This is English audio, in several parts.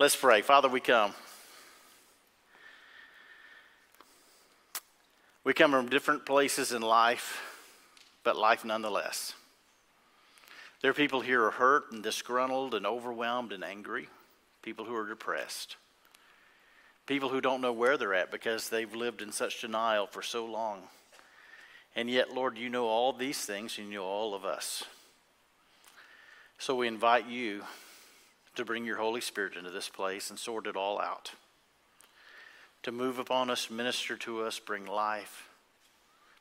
Let's pray. Father, we come. We come from different places in life, but life nonetheless. There are people here who are hurt and disgruntled and overwhelmed and angry, people who are depressed, people who don't know where they're at because they've lived in such denial for so long. And yet, Lord, you know all these things and you know all of us. So we invite you to bring your Holy Spirit into this place and sort it all out. To move upon us, minister to us, bring life,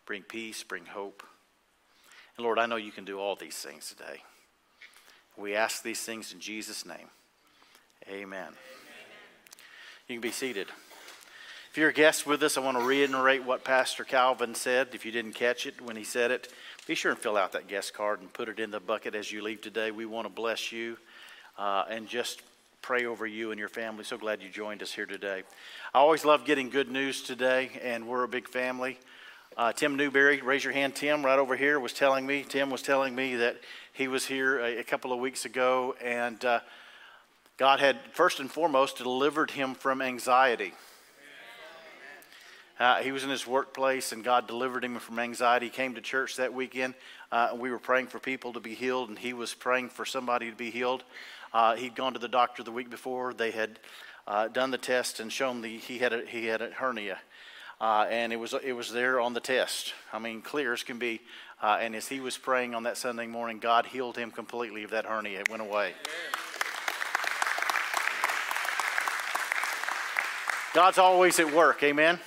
bring peace, bring hope. And Lord, I know you can do all these things today. We ask these things in Jesus' name. Amen. Amen. You can be seated. If you're a guest with us, I want to reiterate what Pastor Calvin said. If you didn't catch it when he said it, be sure and fill out that guest card and put it in the bucket as you leave today. We want to bless you uh, and just pray over you and your family. So glad you joined us here today. I always love getting good news today, and we're a big family. Uh, Tim Newberry, raise your hand. Tim, right over here, was telling me. Tim was telling me that he was here a, a couple of weeks ago, and uh, God had first and foremost delivered him from anxiety. Uh, he was in his workplace, and God delivered him from anxiety. He came to church that weekend. Uh, we were praying for people to be healed, and he was praying for somebody to be healed. Uh, he'd gone to the doctor the week before. They had uh, done the test and shown the he had a, he had a hernia, uh, and it was it was there on the test. I mean, clear as can be. Uh, and as he was praying on that Sunday morning, God healed him completely of that hernia. It went away. God's always at work. Amen.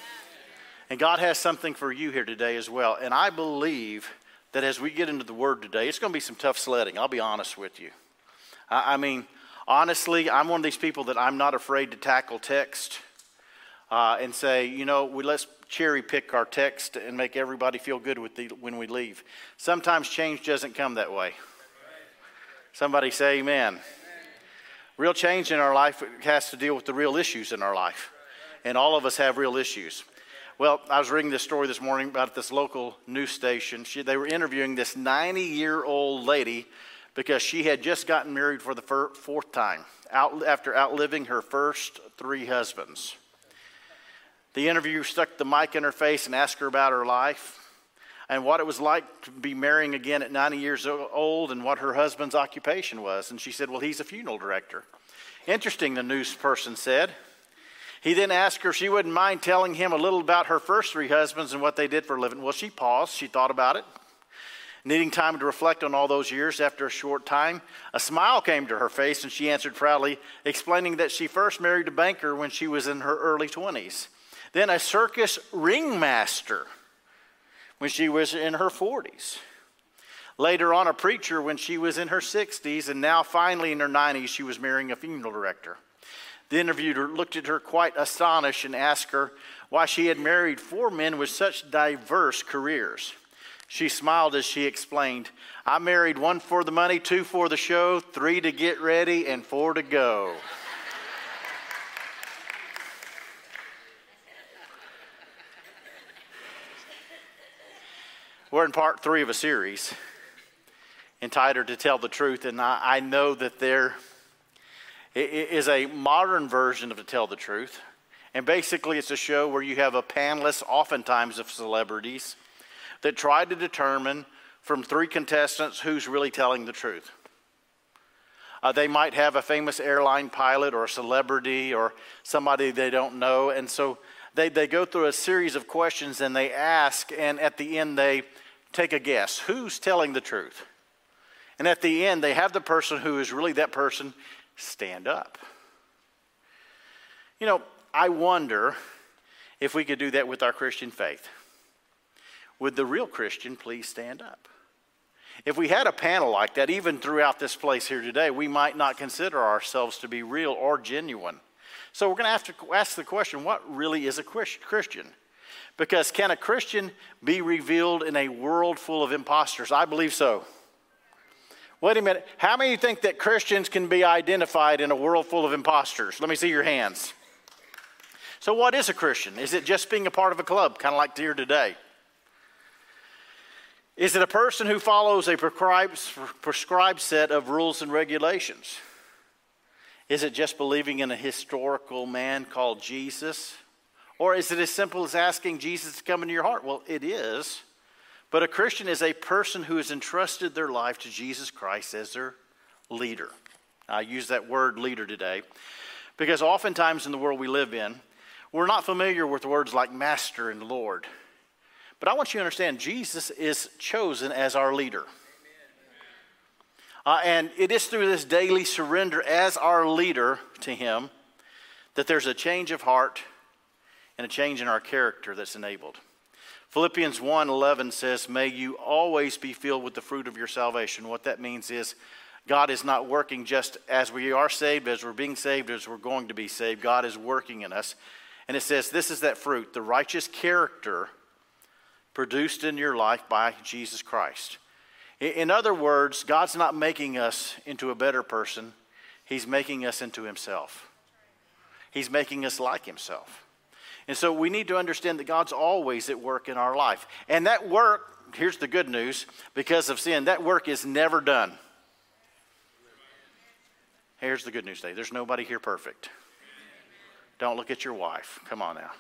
And God has something for you here today as well. And I believe that as we get into the Word today, it's going to be some tough sledding. I'll be honest with you. I, mean, honestly, I'm one of these people that I'm not afraid to tackle text uh, and say, you know, we let's cherry pick our text and make everybody feel good with the, when we leave. Sometimes change doesn't come that way. Somebody say amen. amen. Real change in our life has to deal with the real issues in our life. And all of us have real issues. Well, I was reading this story this morning about this local news station. She, they were interviewing this 90 year old lady because she had just gotten married for the fir- fourth time out, after outliving her first three husbands. The interviewer stuck the mic in her face and asked her about her life and what it was like to be marrying again at 90 years old and what her husband's occupation was. And she said, Well, he's a funeral director. Interesting, the news person said. He then asked her if she wouldn't mind telling him a little about her first three husbands and what they did for a living. Well, she paused. She thought about it. Needing time to reflect on all those years, after a short time, a smile came to her face and she answered proudly, explaining that she first married a banker when she was in her early 20s, then a circus ringmaster when she was in her 40s. Later on, a preacher when she was in her 60s, and now finally in her 90s, she was marrying a funeral director. The interviewer looked at her quite astonished and asked her why she had married four men with such diverse careers. She smiled as she explained, I married one for the money, two for the show, three to get ready, and four to go. We're in part three of a series entitled To Tell the Truth, and I, I know that there is a modern version of To Tell the Truth. And basically, it's a show where you have a panelist, oftentimes of celebrities, that try to determine from three contestants who's really telling the truth. Uh, they might have a famous airline pilot or a celebrity or somebody they don't know. And so they, they go through a series of questions and they ask, and at the end, they take a guess who's telling the truth? And at the end, they have the person who is really that person stand up. You know, I wonder if we could do that with our Christian faith. Would the real Christian please stand up? If we had a panel like that, even throughout this place here today, we might not consider ourselves to be real or genuine. So we're going to have to ask the question what really is a Christian? Because can a Christian be revealed in a world full of imposters? I believe so. Wait a minute. How many think that Christians can be identified in a world full of imposters? Let me see your hands. So, what is a Christian? Is it just being a part of a club, kind of like here today? Is it a person who follows a prescribed, set of rules and regulations? Is it just believing in a historical man called Jesus? Or is it as simple as asking Jesus to come into your heart? Well, it is. But a Christian is a person who has entrusted their life to Jesus Christ as their leader. I use that word leader today because oftentimes in the world we live in, we're not familiar with words like master and Lord. But I want you to understand Jesus is chosen as our leader. Uh, and it is through this daily surrender as our leader to Him that there's a change of heart and a change in our character that's enabled. Philippians 1:11 says, "May you always be filled with the fruit of your salvation." What that means is God is not working just as we are saved, as we're being saved, as we're going to be saved. God is working in us. And it says, This is that fruit, the righteous character produced in your life by Jesus Christ. In other words, God's not making us into a better person, He's making us into Himself. He's making us like Himself. And so we need to understand that God's always at work in our life. And that work, here's the good news because of sin, that work is never done. Here's the good news today there's nobody here perfect. Don't look at your wife. Come on now.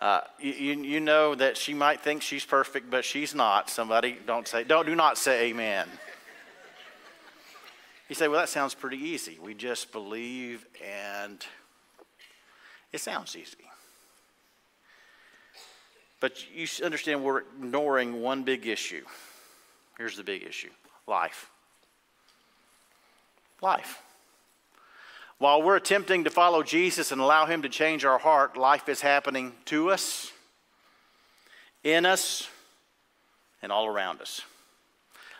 Uh, you, you know that she might think she's perfect, but she's not. Somebody don't say, don't, do not say amen. You say, well, that sounds pretty easy. We just believe and it sounds easy. But you understand we're ignoring one big issue. Here's the big issue life life. While we're attempting to follow Jesus and allow Him to change our heart, life is happening to us, in us, and all around us.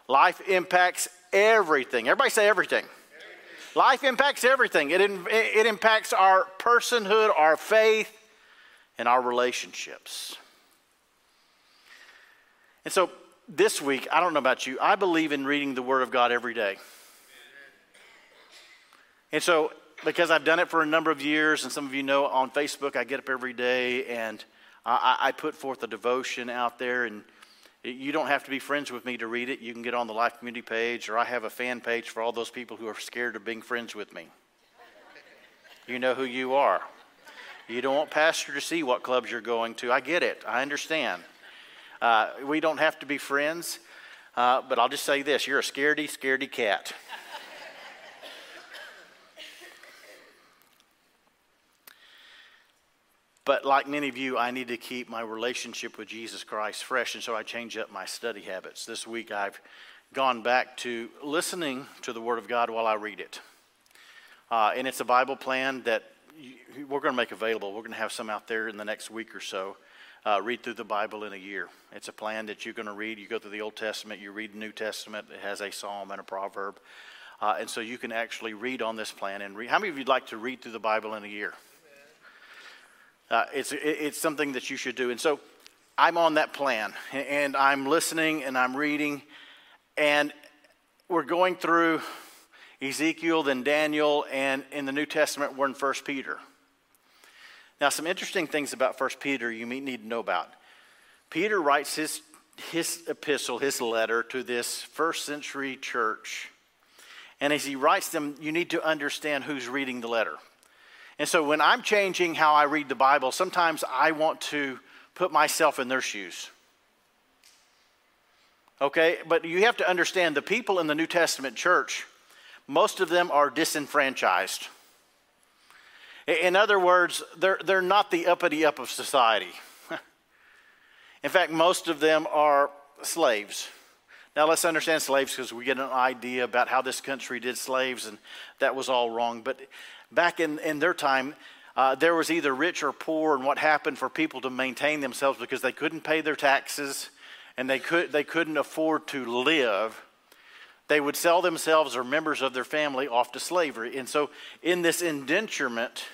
Life impacts everything. Everybody say everything. everything. Life impacts everything. It, it impacts our personhood, our faith, and our relationships. And so this week, I don't know about you, I believe in reading the Word of God every day. And so, because I've done it for a number of years, and some of you know on Facebook, I get up every day and I, I put forth a devotion out there. And you don't have to be friends with me to read it. You can get on the Life Community page, or I have a fan page for all those people who are scared of being friends with me. You know who you are. You don't want Pastor to see what clubs you're going to. I get it. I understand. Uh, we don't have to be friends, uh, but I'll just say this you're a scaredy, scaredy cat. But like many of you, I need to keep my relationship with Jesus Christ fresh, and so I change up my study habits. This week I've gone back to listening to the Word of God while I read it. Uh, and it's a Bible plan that we're going to make available. We're going to have some out there in the next week or so. Uh, read through the Bible in a year. It's a plan that you're going to read. You go through the Old Testament, you read the New Testament. It has a psalm and a proverb. Uh, and so you can actually read on this plan and read. How many of you'd like to read through the Bible in a year? Uh, it's, it's something that you should do. And so I'm on that plan, and I'm listening and I'm reading, and we're going through Ezekiel, then Daniel, and in the New Testament, we're in 1 Peter. Now, some interesting things about 1 Peter you need to know about. Peter writes his, his epistle, his letter to this first century church. And as he writes them, you need to understand who's reading the letter. And so when I'm changing how I read the Bible, sometimes I want to put myself in their shoes. Okay, but you have to understand the people in the New Testament church, most of them are disenfranchised. In other words, they're, they're not the uppity up of society. in fact, most of them are slaves. Now, let's understand slaves because we get an idea about how this country did slaves, and that was all wrong. But back in, in their time, uh, there was either rich or poor, and what happened for people to maintain themselves because they couldn't pay their taxes and they, could, they couldn't afford to live, they would sell themselves or members of their family off to slavery. And so, in this indenturement,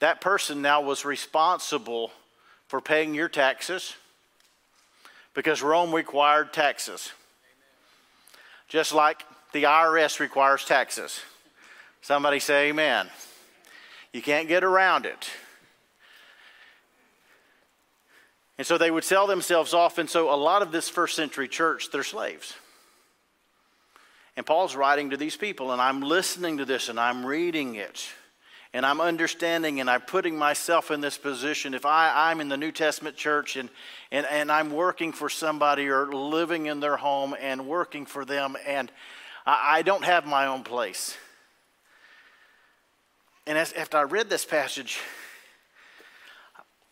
that person now was responsible for paying your taxes because Rome required taxes. Just like the IRS requires taxes. Somebody say amen. You can't get around it. And so they would sell themselves off. And so a lot of this first century church, they're slaves. And Paul's writing to these people, and I'm listening to this and I'm reading it. And I'm understanding and I'm putting myself in this position. If I, I'm in the New Testament church and, and, and I'm working for somebody or living in their home and working for them, and I, I don't have my own place. And as, after I read this passage,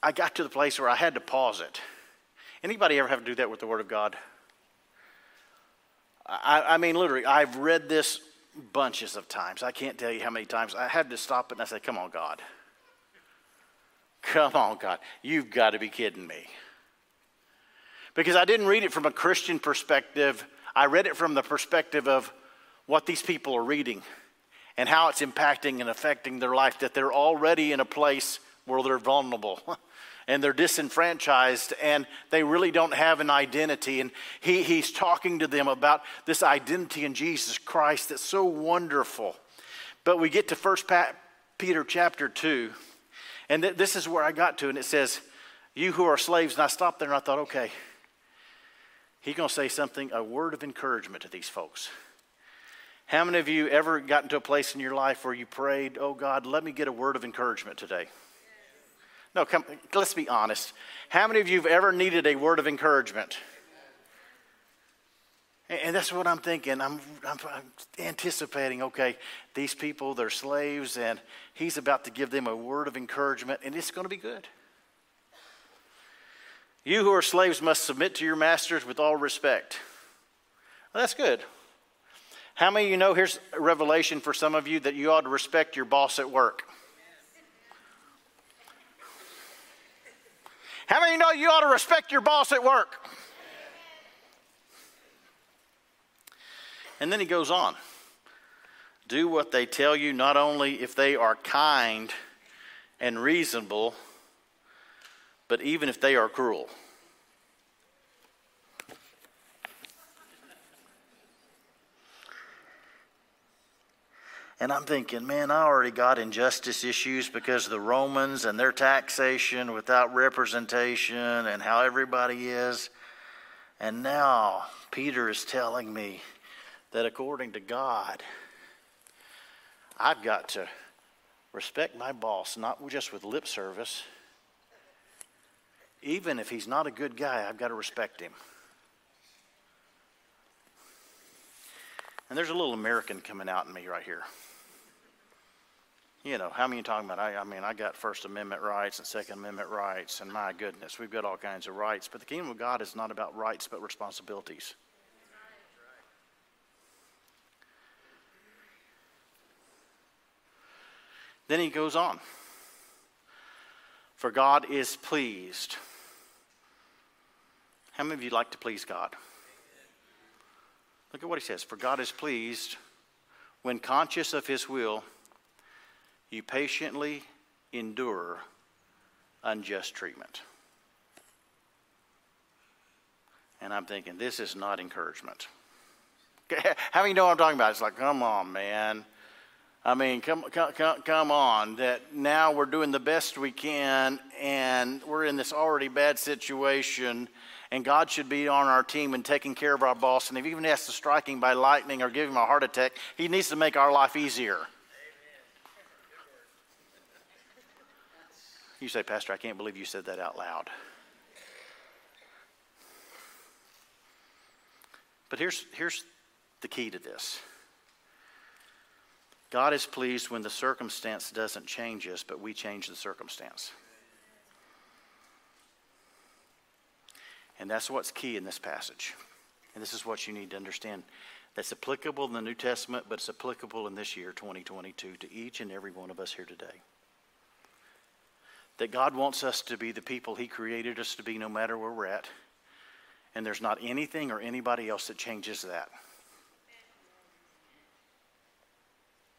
I got to the place where I had to pause it. Anybody ever have to do that with the Word of God? I, I mean, literally, I've read this bunches of times. I can't tell you how many times. I had to stop it and I said, Come on, God. Come on, God. You've got to be kidding me. Because I didn't read it from a Christian perspective, I read it from the perspective of what these people are reading and how it's impacting and affecting their life, that they're already in a place where they're vulnerable. and they're disenfranchised and they really don't have an identity. And he, he's talking to them about this identity in Jesus Christ that's so wonderful. But we get to First Peter chapter 2, and th- this is where I got to, and it says, You who are slaves. And I stopped there and I thought, okay, he's going to say something, a word of encouragement to these folks. How many of you ever gotten to a place in your life where you prayed, Oh God, let me get a word of encouragement today? No, come, let's be honest. How many of you have ever needed a word of encouragement? And that's what I'm thinking. I'm, I'm, I'm, anticipating, okay, these people, they're slaves, and he's about to give them a word of encouragement, and it's going to be good. You who are slaves must submit to your masters with all respect. Well, that's good. How many of you know here's a revelation for some of you that you ought to respect your boss at work? How many of you know you ought to respect your boss at work? And then he goes on do what they tell you, not only if they are kind and reasonable, but even if they are cruel. And I'm thinking, man, I already got injustice issues because of the Romans and their taxation without representation and how everybody is. And now Peter is telling me that according to God, I've got to respect my boss, not just with lip service. Even if he's not a good guy, I've got to respect him. And there's a little American coming out in me right here you know, how many are talking about? I, I, mean, I got First Amendment rights and Second Amendment rights, and my goodness, we've got all kinds of rights. But the kingdom of God is not about rights, but responsibilities. Then he goes on. For God is pleased. How many of you like to please God? Look at what he says. For God is pleased when conscious of his will you patiently endure unjust treatment. And I'm thinking, this is not encouragement. How many know what I'm talking about? It's like, come on, man. I mean, come, come, come on. That now we're doing the best we can, and we're in this already bad situation, and God should be on our team and taking care of our boss. And if he even has to strike him by lightning or give him a heart attack, He needs to make our life easier. You say, Pastor, I can't believe you said that out loud. But here's, here's the key to this God is pleased when the circumstance doesn't change us, but we change the circumstance. And that's what's key in this passage. And this is what you need to understand. That's applicable in the New Testament, but it's applicable in this year, 2022, to each and every one of us here today that God wants us to be the people He created us to be no matter where we're at. And there's not anything or anybody else that changes that.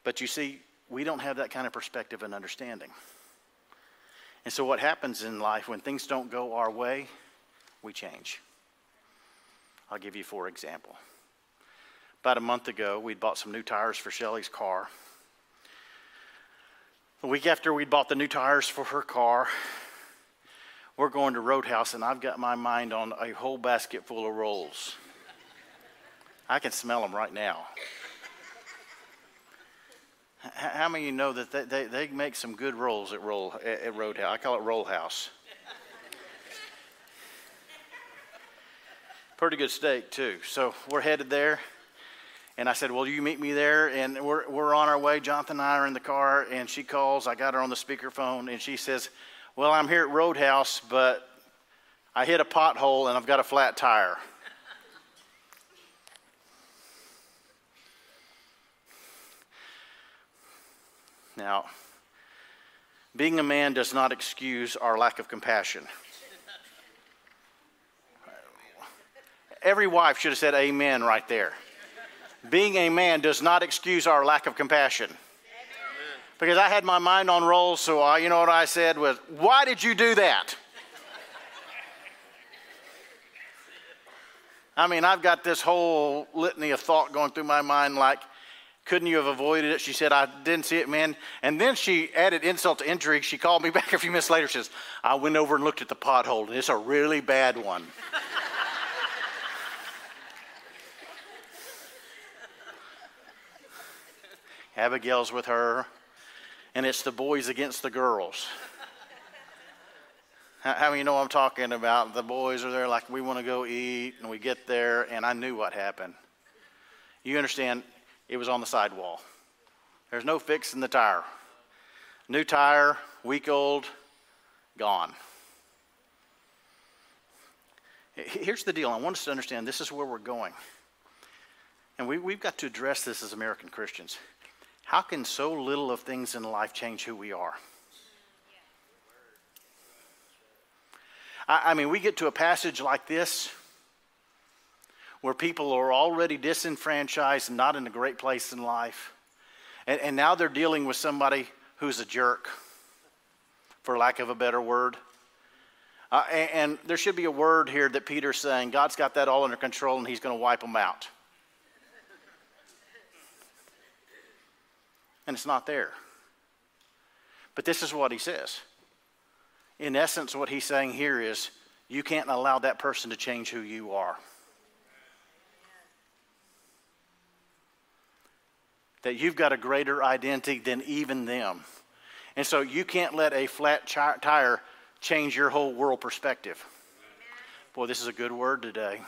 But you see, we don't have that kind of perspective and understanding. And so, what happens in life when things don't go our way, we change. I'll give you for example. About a month ago, we'd bought some new tires for Shelly's car. The week after we'd bought the new tires for her car, we're going to Roadhouse, and I've got my mind on a whole basket full of rolls. I can smell them right now. How many of you know that they, they, they make some good rolls at, roll, at Roadhouse? I call it Roll House. Pretty good steak, too. So we're headed there. And I said, Well, you meet me there? And we're, we're on our way. Jonathan and I are in the car, and she calls. I got her on the speakerphone, and she says, Well, I'm here at Roadhouse, but I hit a pothole and I've got a flat tire. Now, being a man does not excuse our lack of compassion. Every wife should have said amen right there being a man does not excuse our lack of compassion. Because I had my mind on rolls, so I, you know what I said was, Why did you do that? I mean, I've got this whole litany of thought going through my mind like, couldn't you have avoided it? She said, I didn't see it, man. And then she added insult to injury. She called me back a few minutes later. She says, I went over and looked at the pothole, and it's a really bad one. Abigail's with her, and it's the boys against the girls. How many you know I'm talking about? The boys are there like we want to go eat, and we get there, and I knew what happened. You understand? It was on the sidewall. There's no fixing the tire. New tire, week old, gone. Here's the deal. I want us to understand this is where we're going. And we, we've got to address this as American Christians. How can so little of things in life change who we are? I, I mean, we get to a passage like this where people are already disenfranchised and not in a great place in life. And, and, now they're dealing with somebody who's a jerk, for lack of a better word. Uh, and, and, there should be a word here that Peter's saying God's got that all under control and he's going to wipe them out. And it's not there. But this is what he says. In essence, what he's saying here is you can't allow that person to change who you are. That you've got a greater identity than even them. And so you can't let a flat tire change your whole world perspective. Boy, this is a good word today.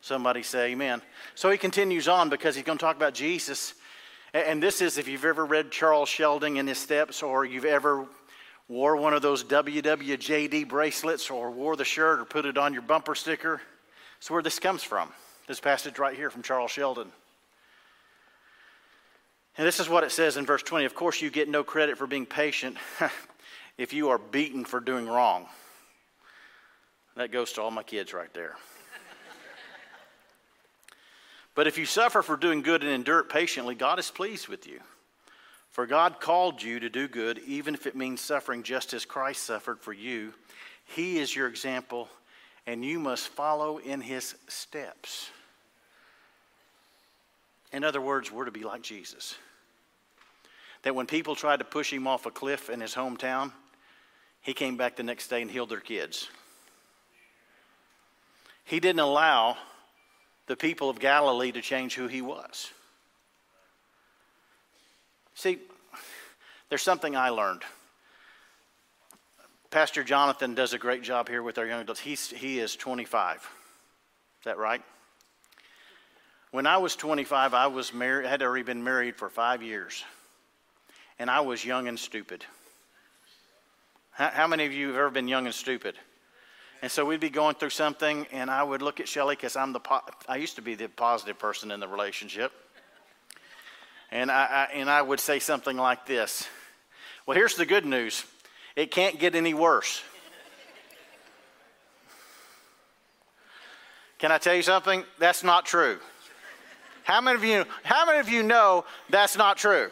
Somebody say amen. So he continues on because he's going to talk about Jesus and this is if you've ever read Charles Sheldon in his steps, or you've ever wore one of those WWJD bracelets, or wore the shirt, or put it on your bumper sticker. It's where this comes from. This passage right here from Charles Sheldon. And this is what it says in verse 20. Of course, you get no credit for being patient if you are beaten for doing wrong. That goes to all my kids right there. But if you suffer for doing good and endure it patiently, God is pleased with you. For God called you to do good, even if it means suffering just as Christ suffered for you. He is your example, and you must follow in his steps. In other words, we're to be like Jesus. That when people tried to push him off a cliff in his hometown, he came back the next day and healed their kids. He didn't allow the people of Galilee to change who he was. See, there's something I learned. Pastor Jonathan does a great job here with our young adults. He's, he is 25. Is that right? When I was 25, I was married, had already been married for five years, and I was young and stupid. How, how many of you have ever been young and stupid? And so we'd be going through something, and I would look at Shelly because I'm the po- I used to be the positive person in the relationship, and I, I and I would say something like this: "Well, here's the good news. It can't get any worse." Can I tell you something? That's not true. How many of you? How many of you know that's not true?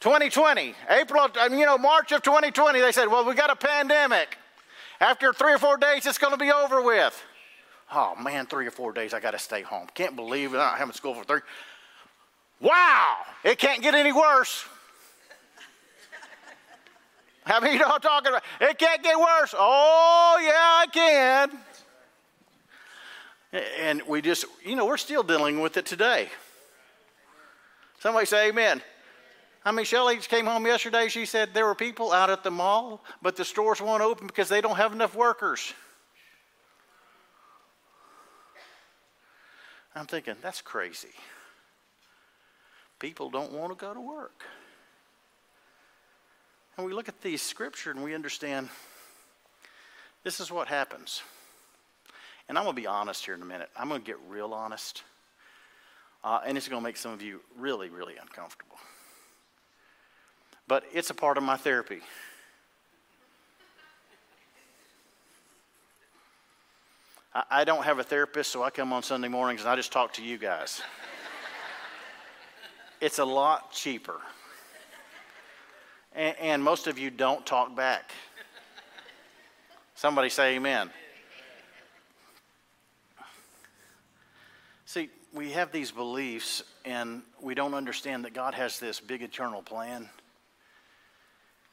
2020, April, you know, March of 2020, they said, "Well, we got a pandemic." After three or four days, it's going to be over with. Oh man, three or four days, I got to stay home. Can't believe it. I'm not having school for three. Wow, it can't get any worse. Many you know talking about? It can't get worse. Oh, yeah, I can. And we just, you know, we're still dealing with it today. Somebody say amen. I mean, Shelly came home yesterday. She said there were people out at the mall, but the stores won't open because they don't have enough workers. I'm thinking, that's crazy. People don't want to go to work. And we look at these scripture and we understand this is what happens. And I'm going to be honest here in a minute. I'm going to get real honest. Uh, and it's going to make some of you really, really uncomfortable. But it's a part of my therapy. I, I don't have a therapist, so I come on Sunday mornings and I just talk to you guys. it's a lot cheaper. And, and most of you don't talk back. Somebody say amen. See, we have these beliefs and we don't understand that God has this big eternal plan.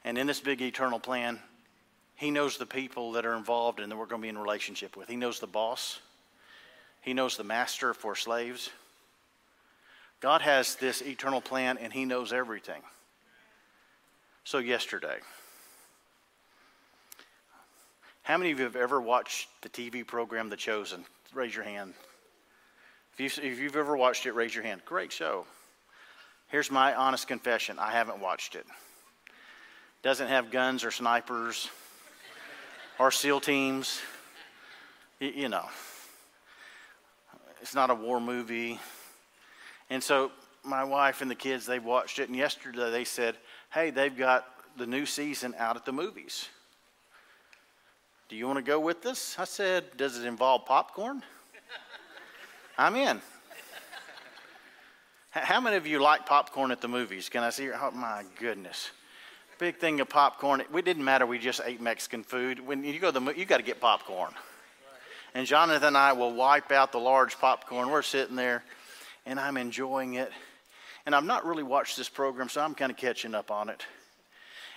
And in this big eternal plan, He knows the people that are involved and that we're going to be in relationship with. He knows the boss, He knows the master for slaves. God has this eternal plan and He knows everything. So, yesterday, how many of you have ever watched the TV program The Chosen? Raise your hand. If, you, if you've ever watched it, raise your hand. Great show. Here's my honest confession I haven't watched it. Doesn't have guns or snipers or SEAL teams. You, know, it's not a war movie. And so my wife and the kids, they watched it, and yesterday they said, hey, they've got the new season out at the movies. Do you want to go with us? I said, does it involve popcorn? I'm in. How many of you like popcorn at the movies? Can I see your? Oh, my goodness. Big thing of popcorn. It didn't matter. We just ate Mexican food. When you go to the, you got to get popcorn. And Jonathan and I will wipe out the large popcorn. We're sitting there, and I'm enjoying it. And I've not really watched this program, so I'm kind of catching up on it.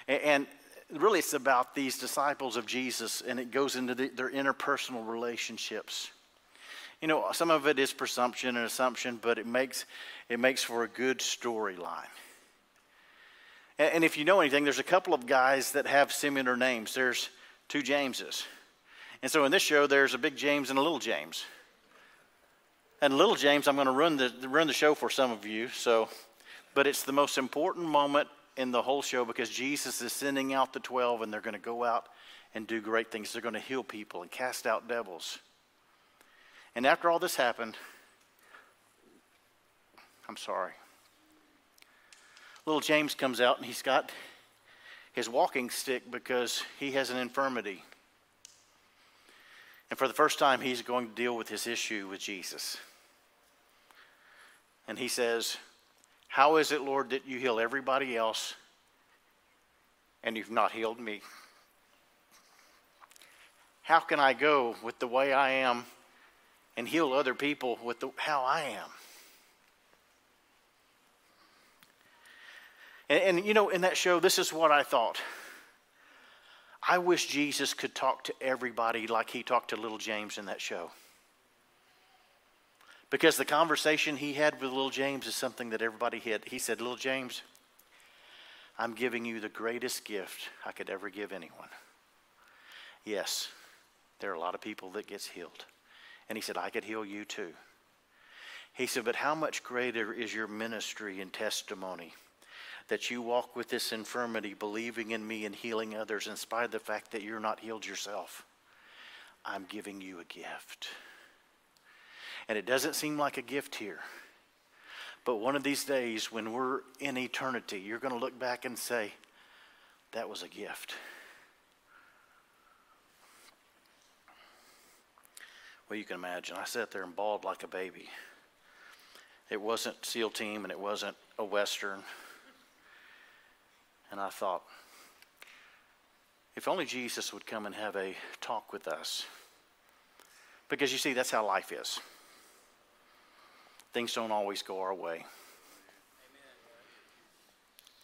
And really, it's about these disciples of Jesus, and it goes into the, their interpersonal relationships you know, some of it is presumption and assumption, but it makes, it makes for a good storyline. And, if you know anything, there's a couple of guys that have similar names. There's two Jameses. And so in this show, there's a big James and a little James. And little James, I'm going to run the, run the show for some of you. So, but it's the most important moment in the whole show because Jesus is sending out the 12 and they're going to go out and do great things. They're going to heal people and cast out devils. And after all this happened, I'm sorry. Little James comes out and he's got his walking stick because he has an infirmity. And for the first time, he's going to deal with his issue with Jesus. And he says, How is it, Lord, that you heal everybody else and you've not healed me? How can I go with the way I am and heal other people with the, how I am. And, and, you know, in that show, this is what I thought. I wish Jesus could talk to everybody like he talked to little James in that show. Because the conversation he had with little James is something that everybody had. He said, Little James, I'm giving you the greatest gift I could ever give anyone. Yes, there are a lot of people that gets healed. And he said, I could heal you too. He said, But how much greater is your ministry and testimony that you walk with this infirmity, believing in me and healing others, in spite of the fact that you're not healed yourself? I'm giving you a gift. And it doesn't seem like a gift here. But one of these days, when we're in eternity, you're going to look back and say, That was a gift. Well, you can imagine. I sat there and bawled like a baby. It wasn't SEAL Team and it wasn't a Western. And I thought, if only Jesus would come and have a talk with us. Because you see, that's how life is. Things don't always go our way.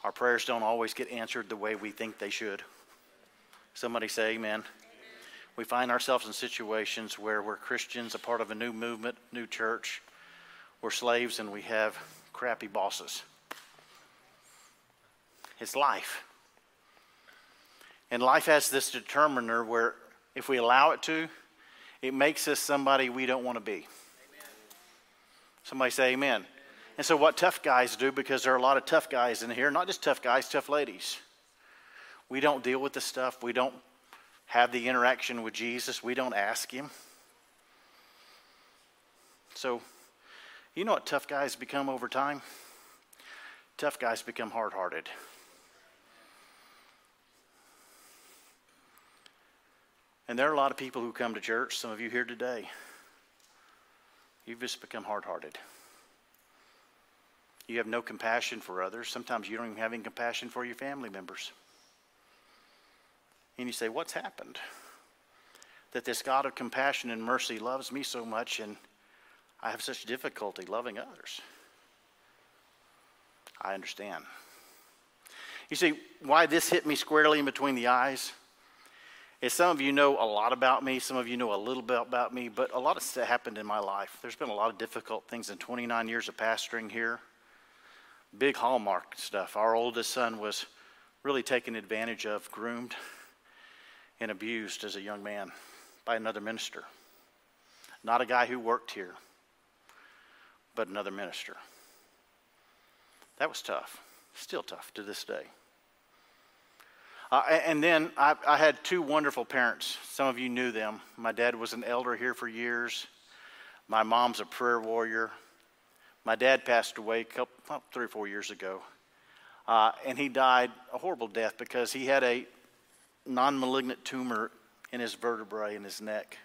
Our prayers don't always get answered the way we think they should. Somebody say amen. We find ourselves in situations where we're Christians, a part of a new movement, new church. We're slaves and we have crappy bosses. It's life. And life has this determiner where if we allow it to, it makes us somebody we don't want to be. Amen. Somebody say amen. And so, what tough guys do, because there are a lot of tough guys in here, not just tough guys, tough ladies. We don't deal with the stuff. We don't have the interaction with Jesus. We don't ask Him. So, you know what tough guys become over time? Tough guys become hard hearted. And there are a lot of people who come to church, some of you here today. You've just become hard hearted. You have no compassion for others. Sometimes you don't even have any compassion for your family members. And you say, What's happened? That this God of compassion and mercy loves me so much, and I have such difficulty loving others. I understand. You see, why this hit me squarely in between the eyes some of you know a lot about me, some of you know a little bit about me, but a lot of stuff happened in my life. There's been a lot of difficult things in 29 years of pastoring here. Big hallmark stuff. Our oldest son was really taken advantage of, groomed and abused as a young man by another minister. Not a guy who worked here, but another minister. That was tough. Still tough to this day. Uh, and then I, I, had two wonderful parents. Some of you knew them. My dad was an elder here for years. My mom's a prayer warrior. My dad passed away a couple, well, three or four years ago. Uh, and he died a horrible death because he had a non malignant tumor in his vertebrae in his neck.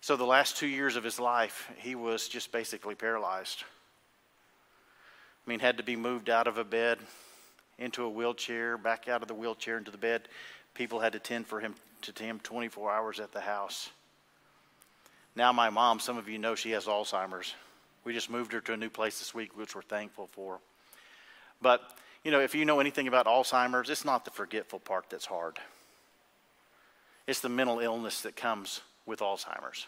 So the last two years of his life, he was just basically paralyzed. I mean, had to be moved out of a bed into a wheelchair, back out of the wheelchair into the bed. People had to tend for him to him 24 hours at the house. Now my mom, some of you know she has Alzheimer's. We just moved her to a new place this week, which we're thankful for. But you know, if you know anything about Alzheimer's, it's not the forgetful part that's hard. It's the mental illness that comes with Alzheimer's.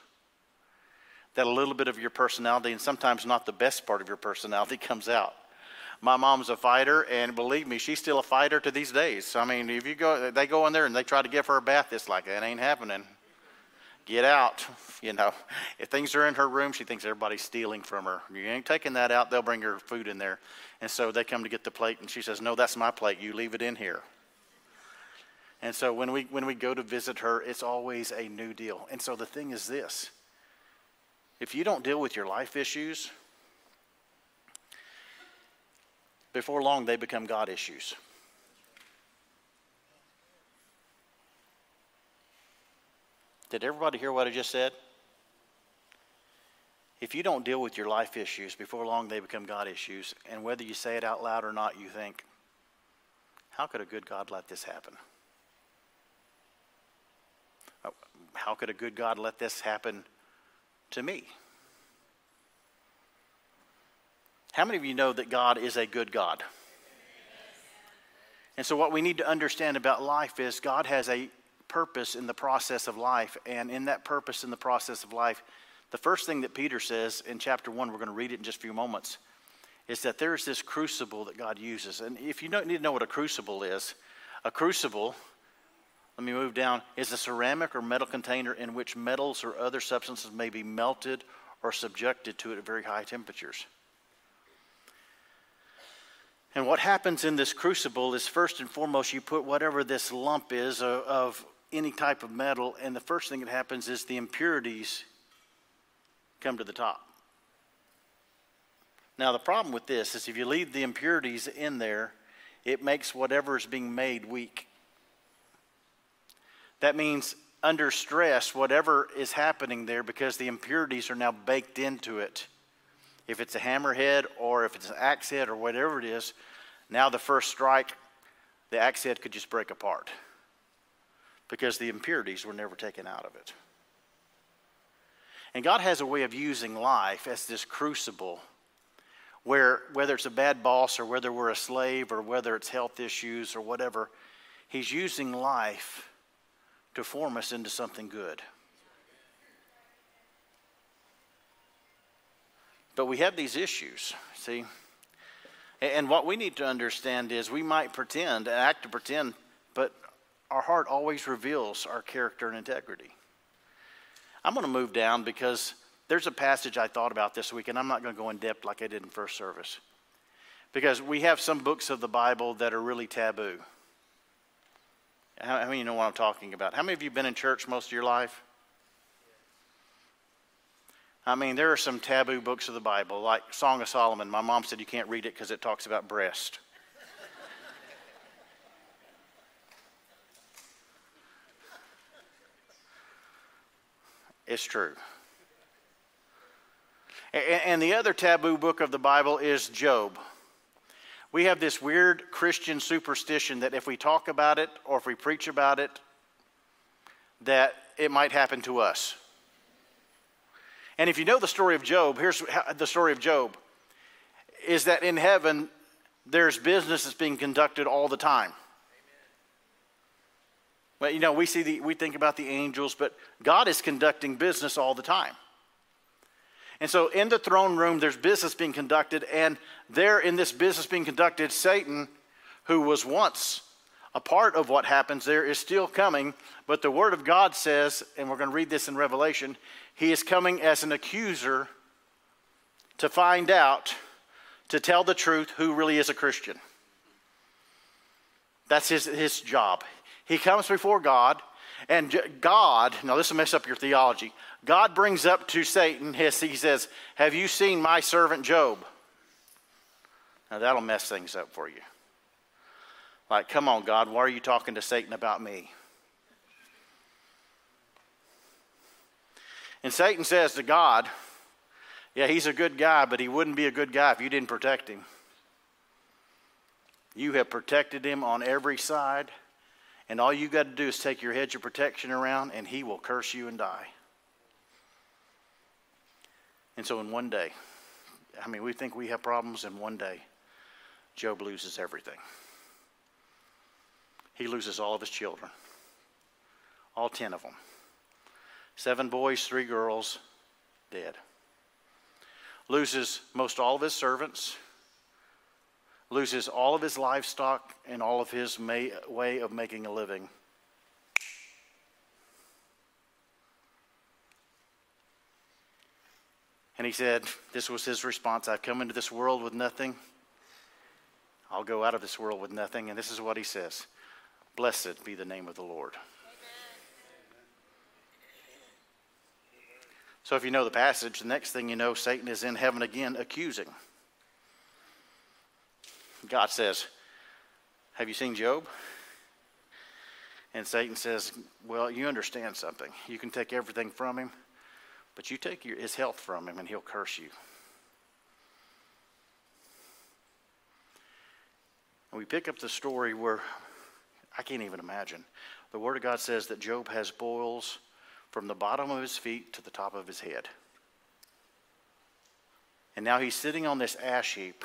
That a little bit of your personality, and sometimes not the best part of your personality, comes out. My mom's a fighter, and believe me, she's still a fighter to these days. I mean, if you go, they go in there and they try to give her a bath, it's like that ain't happening. Get out, you know. If things are in her room, she thinks everybody's stealing from her. You ain't taking that out. They'll bring her food in there, and so they come to get the plate, and she says, "No, that's my plate. You leave it in here." And so when we when we go to visit her, it's always a new deal. And so the thing is this: if you don't deal with your life issues, before long they become God issues. Did everybody hear what I just said? If you don't deal with your life issues, before long they become God issues. And whether you say it out loud or not, you think, how could a good God let this happen? Oh, how could a good God let this happen to me? How many of you know that God is a good God? And so, what we need to understand about life is God has a purpose in the process of life. And in that purpose in the process of life, the first thing that Peter says in chapter 1, we're going to read it in just a few moments, is that there's this crucible that God uses. And if you don't need to know what a crucible is, a crucible, let me move down, is a ceramic or metal container in which metals or other substances may be melted or subjected to it at very high temperatures. And what happens in this crucible is first and foremost, you put whatever this lump is of, of any type of metal, and the first thing that happens is the impurities come to the top. Now, the problem with this is if you leave the impurities in there, it makes whatever is being made weak. That means under stress, whatever is happening there, because the impurities are now baked into it, if it's a hammerhead or if it's an axe head or whatever it is, now the first strike, the axe head could just break apart because the impurities were never taken out of it. And God has a way of using life as this crucible where, whether it's a bad boss or whether we're a slave or whether it's health issues or whatever, He's using life to form us into something good. But we have these issues, see? And what we need to understand is we might pretend, act to pretend, but our heart always reveals our character and integrity. I'm going to move down because there's a passage I thought about this week, and I'm not going to go in depth like I did in first service. Because we have some books of the Bible that are really taboo. How, many of you know what I'm talking about? How many of you been in church most of your life? I mean, there are some taboo books of the Bible, like Song of Solomon. My mom said you can't read it because it talks about breast. it's true. And the other taboo book of the Bible is Job. We have this weird Christian superstition that if we talk about it or if we preach about it, that it might happen to us. And if you know the story of Job, here's the story of Job is that in heaven, there's business that's being conducted all the time. Well, you know, we see the, we think about the angels, but God is conducting business all the time. And so in the throne room, there's business being conducted, and there in this business being conducted, Satan, who was once a part of what happens there, is still coming. But the Word of God says, and we're going to read this in Revelation, he is coming as an accuser to find out, to tell the truth, who really is a Christian. That's his, his job. He comes before God, and God, now this will mess up your theology. God brings up to Satan, his, he says, Have you seen my servant Job? Now that'll mess things up for you. Like, come on, God, why are you talking to Satan about me? And Satan says to God, Yeah, he's a good guy, but he wouldn't be a good guy if you didn't protect him. You have protected him on every side, and all you got to do is take your hedge of protection around, and he will curse you and die. And so, in one day, I mean, we think we have problems, in one day, Job loses everything. He loses all of his children, all 10 of them. Seven boys, three girls, dead. Loses most all of his servants, loses all of his livestock and all of his may, way of making a living. And he said, This was his response I've come into this world with nothing. I'll go out of this world with nothing. And this is what he says Blessed be the name of the Lord. So if you know the passage, the next thing you know, Satan is in heaven again accusing. God says, Have you seen Job? And Satan says, Well, you understand something. You can take everything from him, but you take your, his health from him and he'll curse you. And we pick up the story where I can't even imagine. The Word of God says that Job has boils from the bottom of his feet to the top of his head. And now he's sitting on this ash heap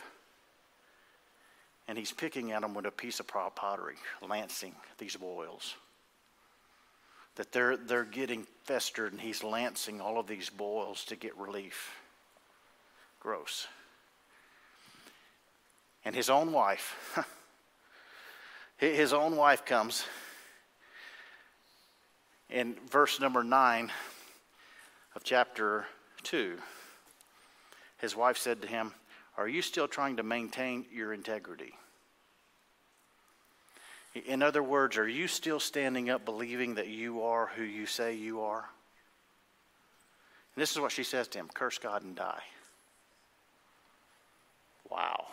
and he's picking at them with a piece of pottery, lancing these boils. That they're, they're getting festered and he's lancing all of these boils to get relief. Gross. And his own wife, his own wife comes in verse number 9 of chapter 2, his wife said to him, Are you still trying to maintain your integrity? In other words, are you still standing up believing that you are who you say you are? And this is what she says to him curse God and die. Wow.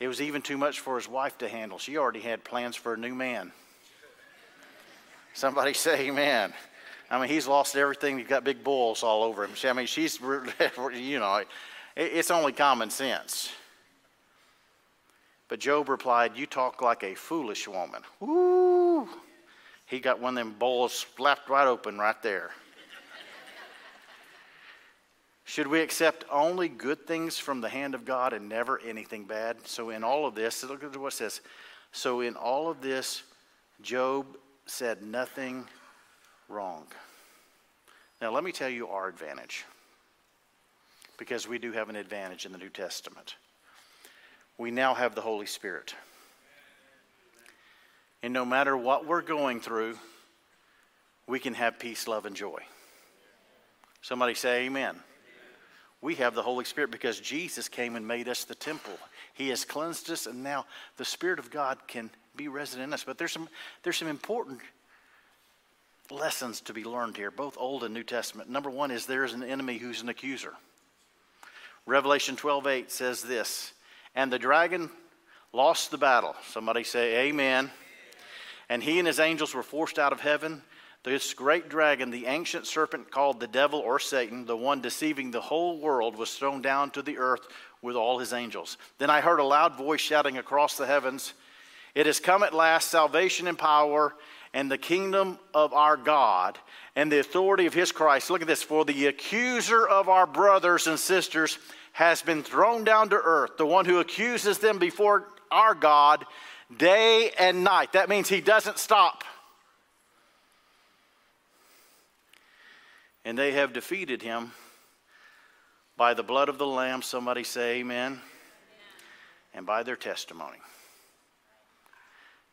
It was even too much for his wife to handle. She already had plans for a new man. Somebody say amen. I mean, he's lost everything. He's got big bulls all over him. I mean, she's, you know, it's only common sense. But Job replied, You talk like a foolish woman. Woo! He got one of them bulls slapped right open right there. Should we accept only good things from the hand of God and never anything bad? So, in all of this, look at what it says. So, in all of this, Job said nothing wrong. Now, let me tell you our advantage, because we do have an advantage in the New Testament. We now have the Holy Spirit. And no matter what we're going through, we can have peace, love, and joy. Somebody say, Amen. We have the Holy Spirit because Jesus came and made us the temple. He has cleansed us, and now the Spirit of God can be resident in us. But there's some, there's some important lessons to be learned here, both Old and New Testament. Number one is there is an enemy who's an accuser. Revelation 12 8 says this, and the dragon lost the battle. Somebody say, Amen. And he and his angels were forced out of heaven this great dragon, the ancient serpent called the devil or Satan, the one deceiving the whole world, was thrown down to the earth with all his angels. Then I heard a loud voice shouting across the heavens It has come at last, salvation and power, and the kingdom of our God, and the authority of his Christ. Look at this for the accuser of our brothers and sisters has been thrown down to earth, the one who accuses them before our God day and night. That means he doesn't stop. And they have defeated him by the blood of the Lamb. Somebody say, Amen. amen. And by their testimony.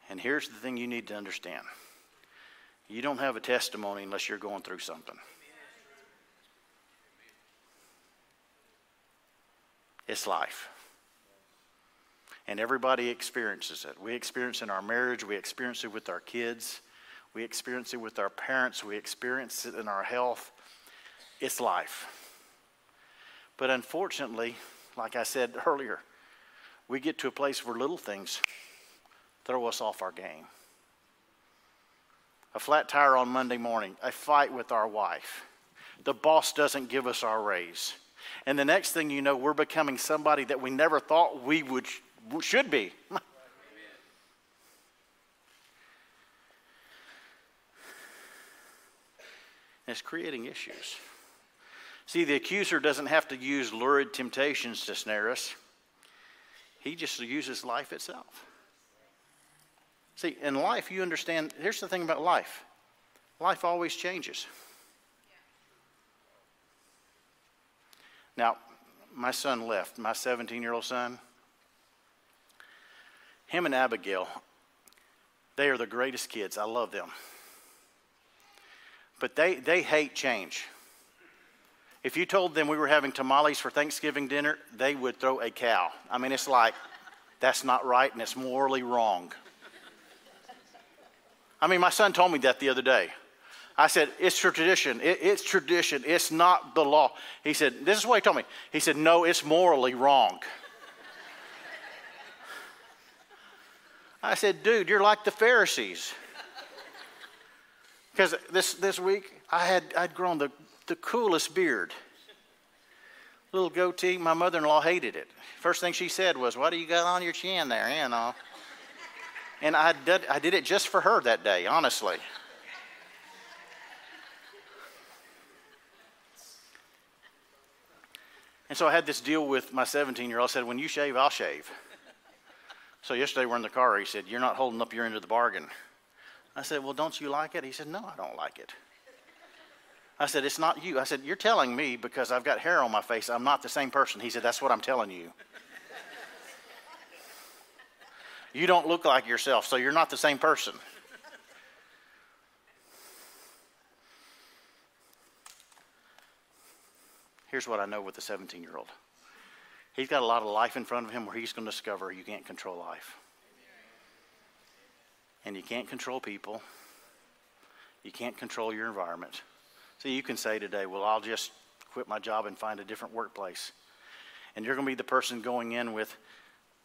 And here's the thing you need to understand you don't have a testimony unless you're going through something. It's life. And everybody experiences it. We experience it in our marriage, we experience it with our kids, we experience it with our parents, we experience it in our health. It's life. But unfortunately, like I said earlier, we get to a place where little things throw us off our game. A flat tire on Monday morning, a fight with our wife, the boss doesn't give us our raise. And the next thing you know, we're becoming somebody that we never thought we would should be. it's creating issues. See, the accuser doesn't have to use lurid temptations to snare us, he just uses life itself. See, in life, you understand, here's the thing about life life always changes. Now, my son left, my 17 year old son. Him and Abigail, they are the greatest kids. I love them. But they, they hate change. If you told them we were having tamales for Thanksgiving dinner, they would throw a cow. I mean, it's like, that's not right and it's morally wrong. I mean, my son told me that the other day. I said, It's tradition. It, it's tradition. It's not the law. He said, This is what he told me. He said, No, it's morally wrong. I said, Dude, you're like the Pharisees. Because this, this week, I had, I'd grown the the coolest beard. Little goatee. My mother in law hated it. First thing she said was, What do you got on your chin there? Eh, you know. And I did, I did it just for her that day, honestly. And so I had this deal with my 17 year old. I said, When you shave, I'll shave. So yesterday we're in the car. He said, You're not holding up your end of the bargain. I said, Well, don't you like it? He said, No, I don't like it. I said, It's not you. I said, You're telling me because I've got hair on my face, I'm not the same person. He said, That's what I'm telling you. You don't look like yourself, so you're not the same person. Here's what I know with the 17 year old he's got a lot of life in front of him where he's going to discover you can't control life. And you can't control people, you can't control your environment. So you can say today, well, I'll just quit my job and find a different workplace. And you're going to be the person going in with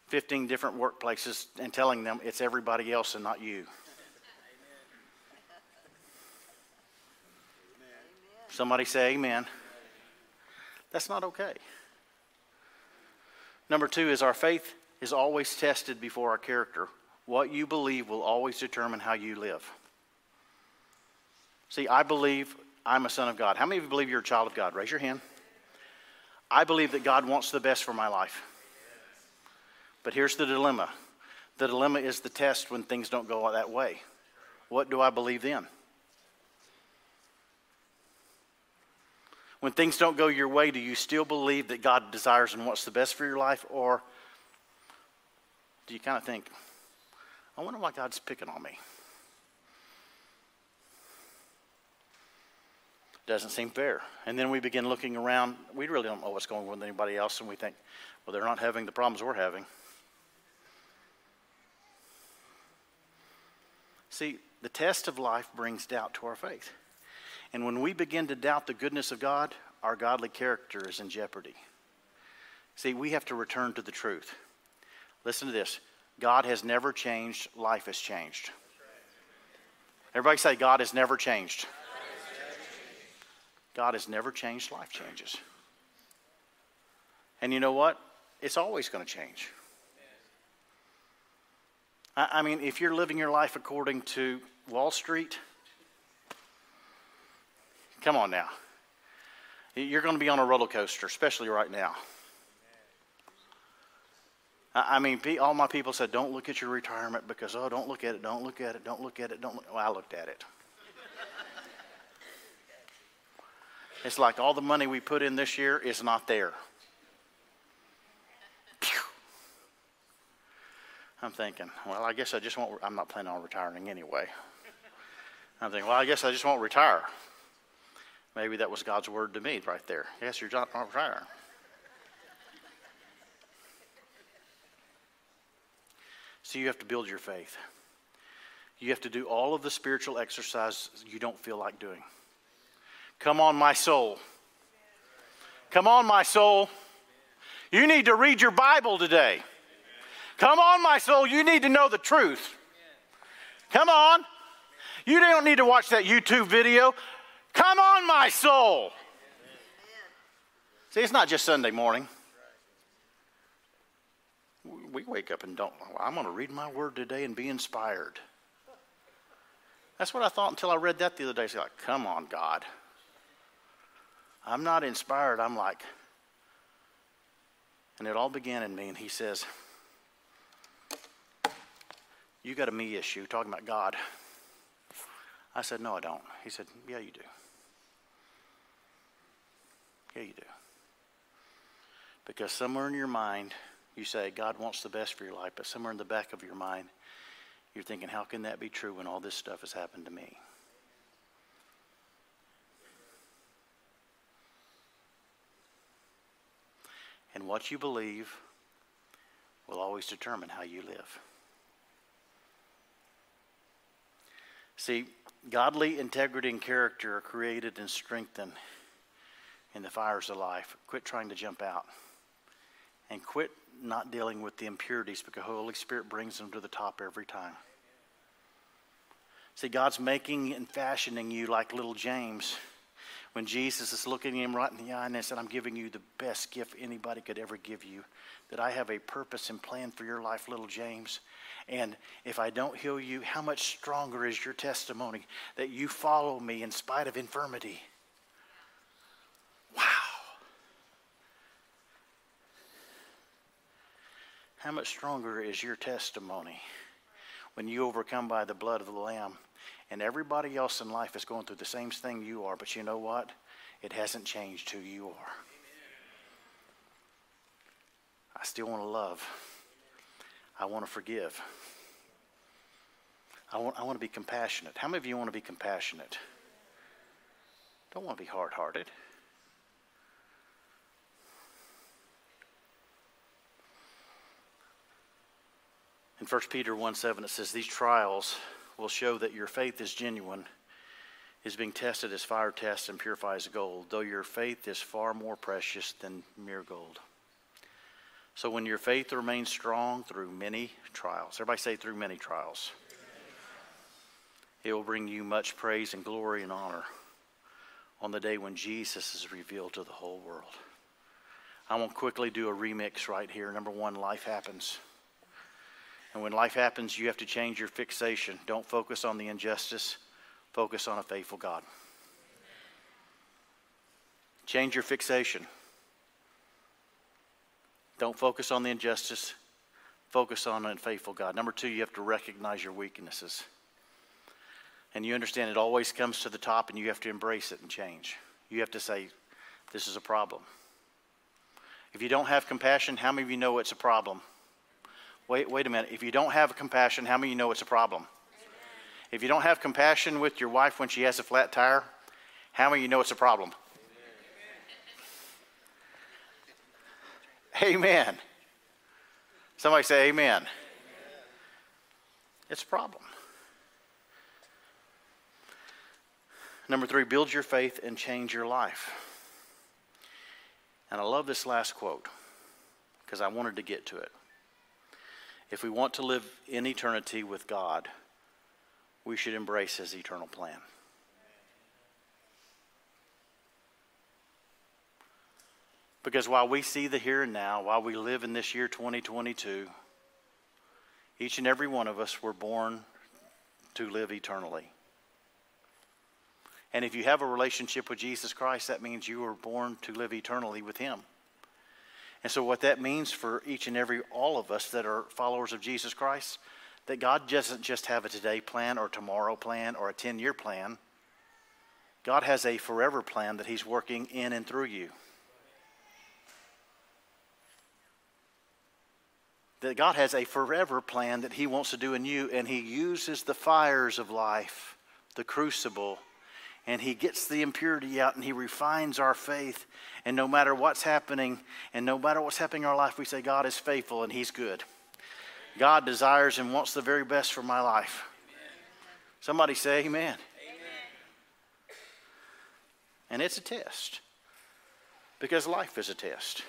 15 different workplaces and telling them it's everybody else and not you. Amen. Somebody say amen. That's not okay. Number two is our faith is always tested before our character. What you believe will always determine how you live. See, I believe I'm a son of God. How many of you believe you're a child of God? Raise your hand. I believe that God wants the best for my life. But here's the dilemma the dilemma is the test when things don't go that way. What do I believe then? When things don't go your way, do you still believe that God desires and wants the best for your life? Or do you kind of think, I wonder why God's picking on me? Doesn't seem fair. And then we begin looking around. We really don't know what's going on with anybody else, and we think, well, they're not having the problems we're having. See, the test of life brings doubt to our faith. And when we begin to doubt the goodness of God, our godly character is in jeopardy. See, we have to return to the truth. Listen to this God has never changed, life has changed. Everybody say, God has never changed. God has never changed, life changes. And you know what? It's always going to change. I, I mean, if you're living your life according to Wall Street, come on now. You're going to be on a roller coaster, especially right now. I mean, all my people said, don't look at your retirement because, oh, don't look at it, don't look at it, don't look at it, don't look. Well, I looked at it. it's like all the money we put in this year is not there. I'm thinking, well, I guess I just won't, I'm not planning on retiring anyway. I'm thinking, well, I guess I just won't retire. Maybe that was God's word to me right there. Yes, you're not retiring. So you have to build your faith. You have to do all of the spiritual exercises you don't feel like doing. Come on, my soul. Come on, my soul. You need to read your Bible today. Come on, my soul. You need to know the truth. Come on. You don't need to watch that YouTube video. Come on, my soul. See, it's not just Sunday morning we wake up and don't, I'm going to read my word today and be inspired. That's what I thought until I read that the other day. It's like, come on, God. I'm not inspired. I'm like, and it all began in me. And he says, You got a me issue, talking about God. I said, No, I don't. He said, Yeah, you do. Yeah, you do. Because somewhere in your mind, you say God wants the best for your life, but somewhere in the back of your mind, you're thinking, how can that be true when all this stuff has happened to me? And what you believe will always determine how you live. See, godly integrity and character are created and strengthened in the fires of life. Quit trying to jump out and quit not dealing with the impurities because the Holy Spirit brings them to the top every time. See, God's making and fashioning you like little James. When Jesus is looking him right in the eye and said, I'm giving you the best gift anybody could ever give you, that I have a purpose and plan for your life, little James. And if I don't heal you, how much stronger is your testimony that you follow me in spite of infirmity? Wow. How much stronger is your testimony when you overcome by the blood of the Lamb and everybody else in life is going through the same thing you are, but you know what? It hasn't changed who you are. I still want to love. I want to forgive. I want, I want to be compassionate. How many of you want to be compassionate? Don't want to be hard hearted. In 1 Peter 1 7, it says, These trials will show that your faith is genuine, is being tested as fire tests and purifies gold, though your faith is far more precious than mere gold. So when your faith remains strong through many trials, everybody say through many trials, it will bring you much praise and glory and honor on the day when Jesus is revealed to the whole world. I want quickly do a remix right here. Number one, life happens. And when life happens, you have to change your fixation. Don't focus on the injustice, focus on a faithful God. Change your fixation. Don't focus on the injustice, focus on a faithful God. Number two, you have to recognize your weaknesses. And you understand it always comes to the top, and you have to embrace it and change. You have to say, This is a problem. If you don't have compassion, how many of you know it's a problem? Wait, wait a minute. If you don't have compassion, how many of you know it's a problem? Amen. If you don't have compassion with your wife when she has a flat tire, how many of you know it's a problem? Amen. Somebody say amen. amen. It's a problem. Number three, build your faith and change your life. And I love this last quote because I wanted to get to it. If we want to live in eternity with God, we should embrace his eternal plan. Because while we see the here and now, while we live in this year 2022, each and every one of us were born to live eternally. And if you have a relationship with Jesus Christ, that means you were born to live eternally with Him. And so, what that means for each and every all of us that are followers of Jesus Christ, that God doesn't just have a today plan or tomorrow plan or a 10 year plan. God has a forever plan that He's working in and through you. That God has a forever plan that He wants to do in you, and He uses the fires of life, the crucible, and he gets the impurity out and he refines our faith. And no matter what's happening, and no matter what's happening in our life, we say, God is faithful and he's good. God desires and wants the very best for my life. Somebody say, Amen. amen. And it's a test because life is a test.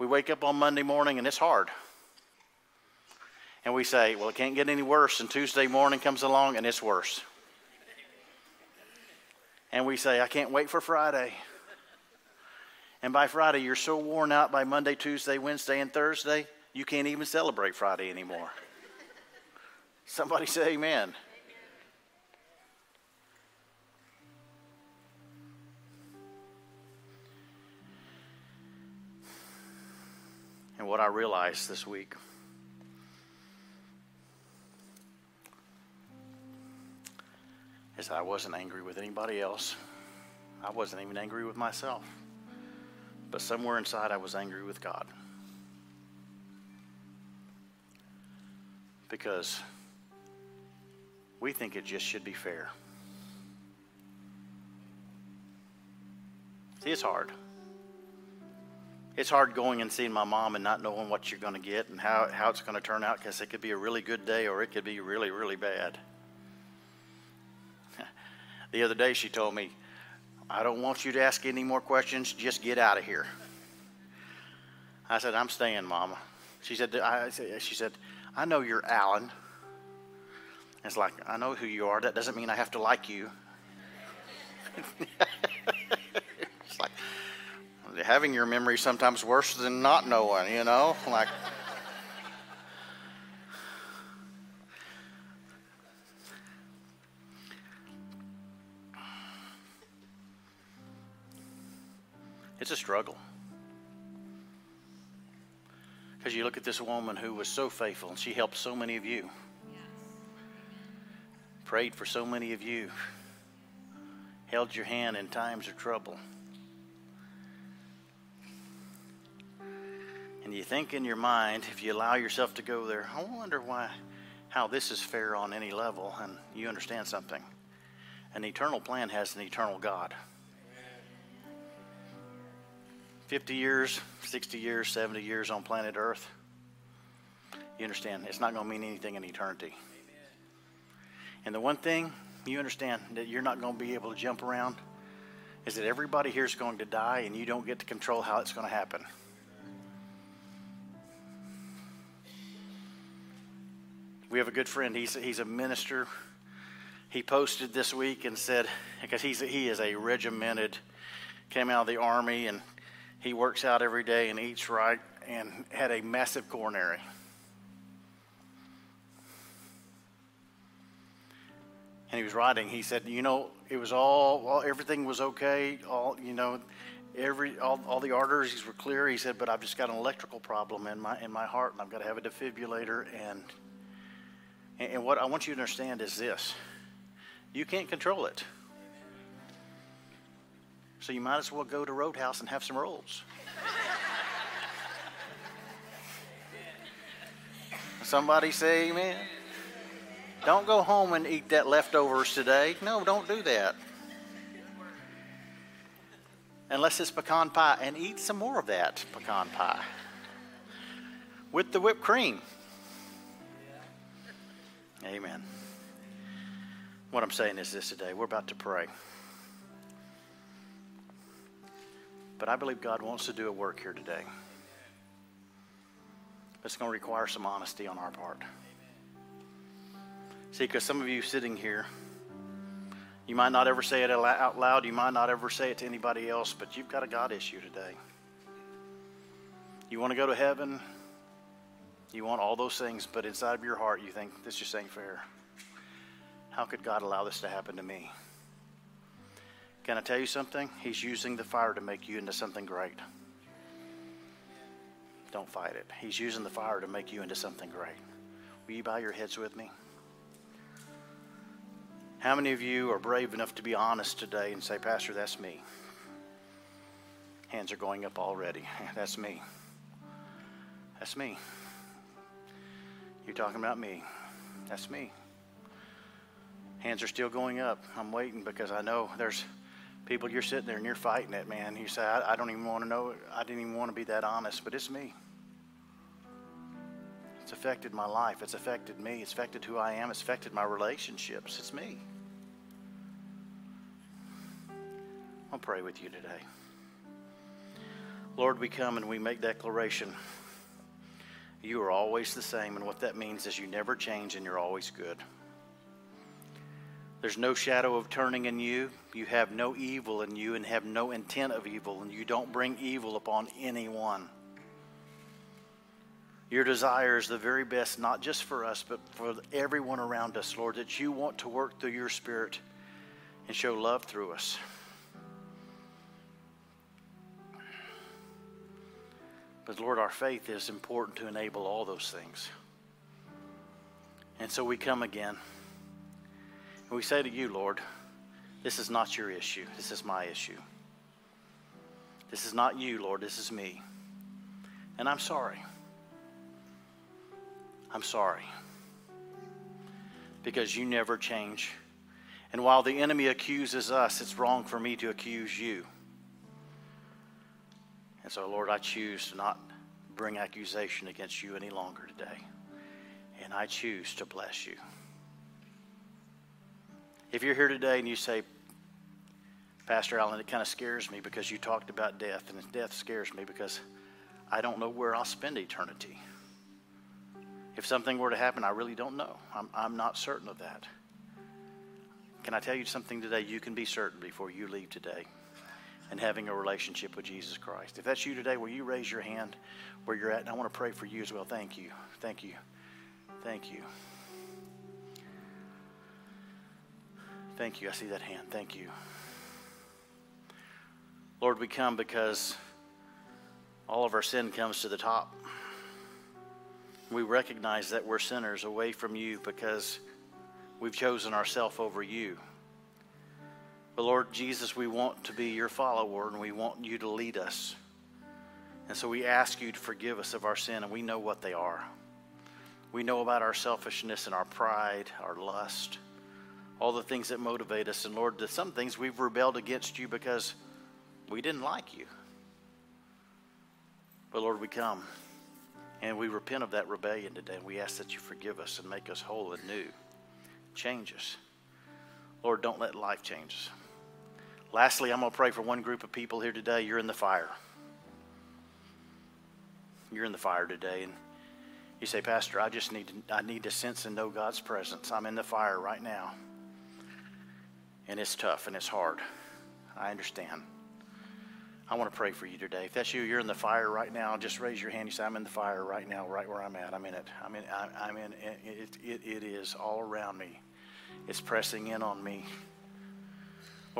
We wake up on Monday morning and it's hard. And we say, Well, it can't get any worse. And Tuesday morning comes along and it's worse and we say, I can't wait for Friday. And by Friday, you're so worn out by Monday, Tuesday, Wednesday, and Thursday, you can't even celebrate Friday anymore. Somebody say amen. And what I realized this week is I wasn't angry with anybody else. I wasn't even angry with myself. But somewhere inside, I was angry with God. Because we think it just should be fair. See, it's hard. It's hard going and seeing my mom and not knowing what you're going to get and how, how it's going to turn out because it could be a really good day or it could be really, really bad. The other day she told me, I don't want you to ask any more questions, just get out of here. I said, I'm staying, Mama. She said, I, she said, I know you're Alan. It's like, I know who you are. That doesn't mean I have to like you. having your memory sometimes worse than not knowing, you know? Like, It's a struggle. Because you look at this woman who was so faithful and she helped so many of you, yes. prayed for so many of you, held your hand in times of trouble. And you think in your mind, if you allow yourself to go there, I wonder why, how this is fair on any level, and you understand something. An eternal plan has an eternal God. 50 years, 60 years, 70 years on planet Earth, you understand it's not going to mean anything in eternity. And the one thing you understand that you're not going to be able to jump around is that everybody here is going to die and you don't get to control how it's going to happen. We have a good friend. He's, he's a minister. He posted this week and said, because he's, he is a regimented, came out of the army and he works out every day and eats right and had a massive coronary. And he was writing, he said, you know, it was all, everything was okay, all, you know, every all, all the arteries were clear. He said, but I've just got an electrical problem in my in my heart and I've got to have a defibrillator and And, what I want you to understand is this you can't control it. So you might as well go to Roadhouse and have some rolls. Somebody say amen. Don't go home and eat that leftovers today. No, don't do that. Unless it's pecan pie, and eat some more of that pecan pie with the whipped cream. Amen. What I'm saying is this today we're about to pray. But I believe God wants to do a work here today. It's going to require some honesty on our part. See, because some of you sitting here, you might not ever say it out loud, you might not ever say it to anybody else, but you've got a God issue today. You want to go to heaven, you want all those things, but inside of your heart, you think this just ain't fair. How could God allow this to happen to me? Can I tell you something? He's using the fire to make you into something great. Don't fight it. He's using the fire to make you into something great. Will you bow your heads with me? How many of you are brave enough to be honest today and say, Pastor, that's me? Hands are going up already. That's me. That's me. You're talking about me. That's me. Hands are still going up. I'm waiting because I know there's people you're sitting there and you're fighting it, man. You say, I, I don't even want to know. I didn't even want to be that honest, but it's me. It's affected my life. It's affected me. It's affected who I am. It's affected my relationships. It's me. I'll pray with you today. Lord, we come and we make declaration. You are always the same, and what that means is you never change and you're always good. There's no shadow of turning in you. You have no evil in you and have no intent of evil, and you don't bring evil upon anyone. Your desire is the very best, not just for us, but for everyone around us, Lord, that you want to work through your Spirit and show love through us. But Lord, our faith is important to enable all those things. And so we come again. And we say to you, Lord, this is not your issue. This is my issue. This is not you, Lord. This is me. And I'm sorry. I'm sorry. Because you never change. And while the enemy accuses us, it's wrong for me to accuse you. And so, Lord, I choose to not bring accusation against you any longer today. And I choose to bless you. If you're here today and you say, Pastor Alan, it kind of scares me because you talked about death, and death scares me because I don't know where I'll spend eternity. If something were to happen, I really don't know. I'm, I'm not certain of that. Can I tell you something today? You can be certain before you leave today and having a relationship with Jesus Christ. If that's you today, will you raise your hand where you're at? And I want to pray for you as well. Thank you. Thank you. Thank you. Thank you. I see that hand. Thank you. Lord, we come because all of our sin comes to the top. We recognize that we're sinners away from you because we've chosen ourselves over you. But Lord Jesus, we want to be your follower and we want you to lead us. And so we ask you to forgive us of our sin, and we know what they are. We know about our selfishness and our pride, our lust, all the things that motivate us. And Lord, some things we've rebelled against you because we didn't like you. But Lord, we come and we repent of that rebellion today. And we ask that you forgive us and make us whole and new. Change us. Lord, don't let life change us. Lastly, I'm going to pray for one group of people here today. You're in the fire. You're in the fire today, and you say, Pastor, I just need to, I need to sense and know God's presence. I'm in the fire right now, and it's tough and it's hard. I understand. I want to pray for you today. If that's you, you're in the fire right now. Just raise your hand. You say, "I'm in the fire right now, right where I'm at. I'm in it. I'm in. I'm in. It, it, it is all around me. It's pressing in on me."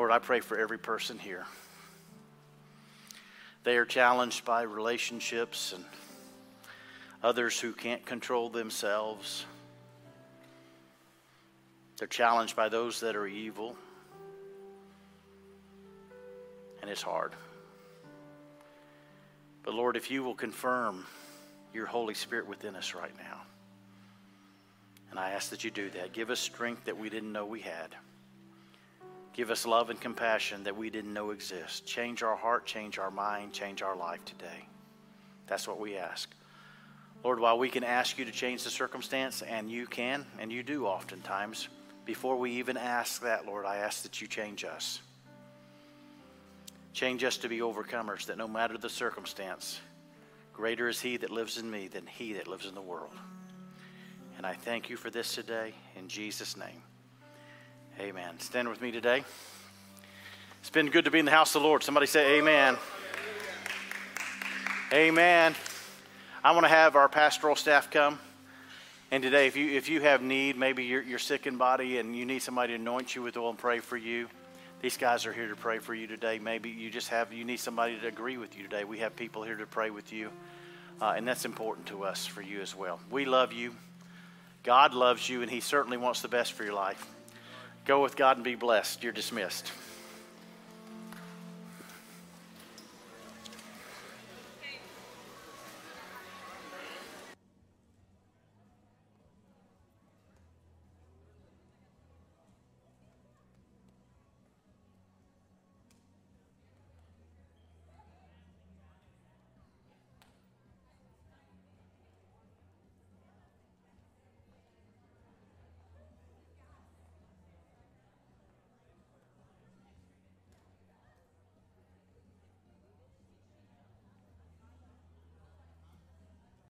Lord, I pray for every person here. They are challenged by relationships and others who can't control themselves. They're challenged by those that are evil. And it's hard. But Lord, if you will confirm your Holy Spirit within us right now, and I ask that you do that, give us strength that we didn't know we had. Give us love and compassion that we didn't know exist. Change our heart, change our mind, change our life today. That's what we ask. Lord, while we can ask you to change the circumstance, and you can, and you do oftentimes, before we even ask that, Lord, I ask that you change us. Change us to be overcomers, that no matter the circumstance, greater is He that lives in me than He that lives in the world. And I thank you for this today in Jesus' name. Amen. Stand with me today. It's been good to be in the house of the Lord. Somebody say, Amen. Amen. I want to have our pastoral staff come. And today, if you, if you have need, maybe you're, you're sick in body and you need somebody to anoint you with oil and pray for you, these guys are here to pray for you today. Maybe you just have, you need somebody to agree with you today. We have people here to pray with you. Uh, and that's important to us for you as well. We love you. God loves you, and He certainly wants the best for your life. Go with God and be blessed. You're dismissed.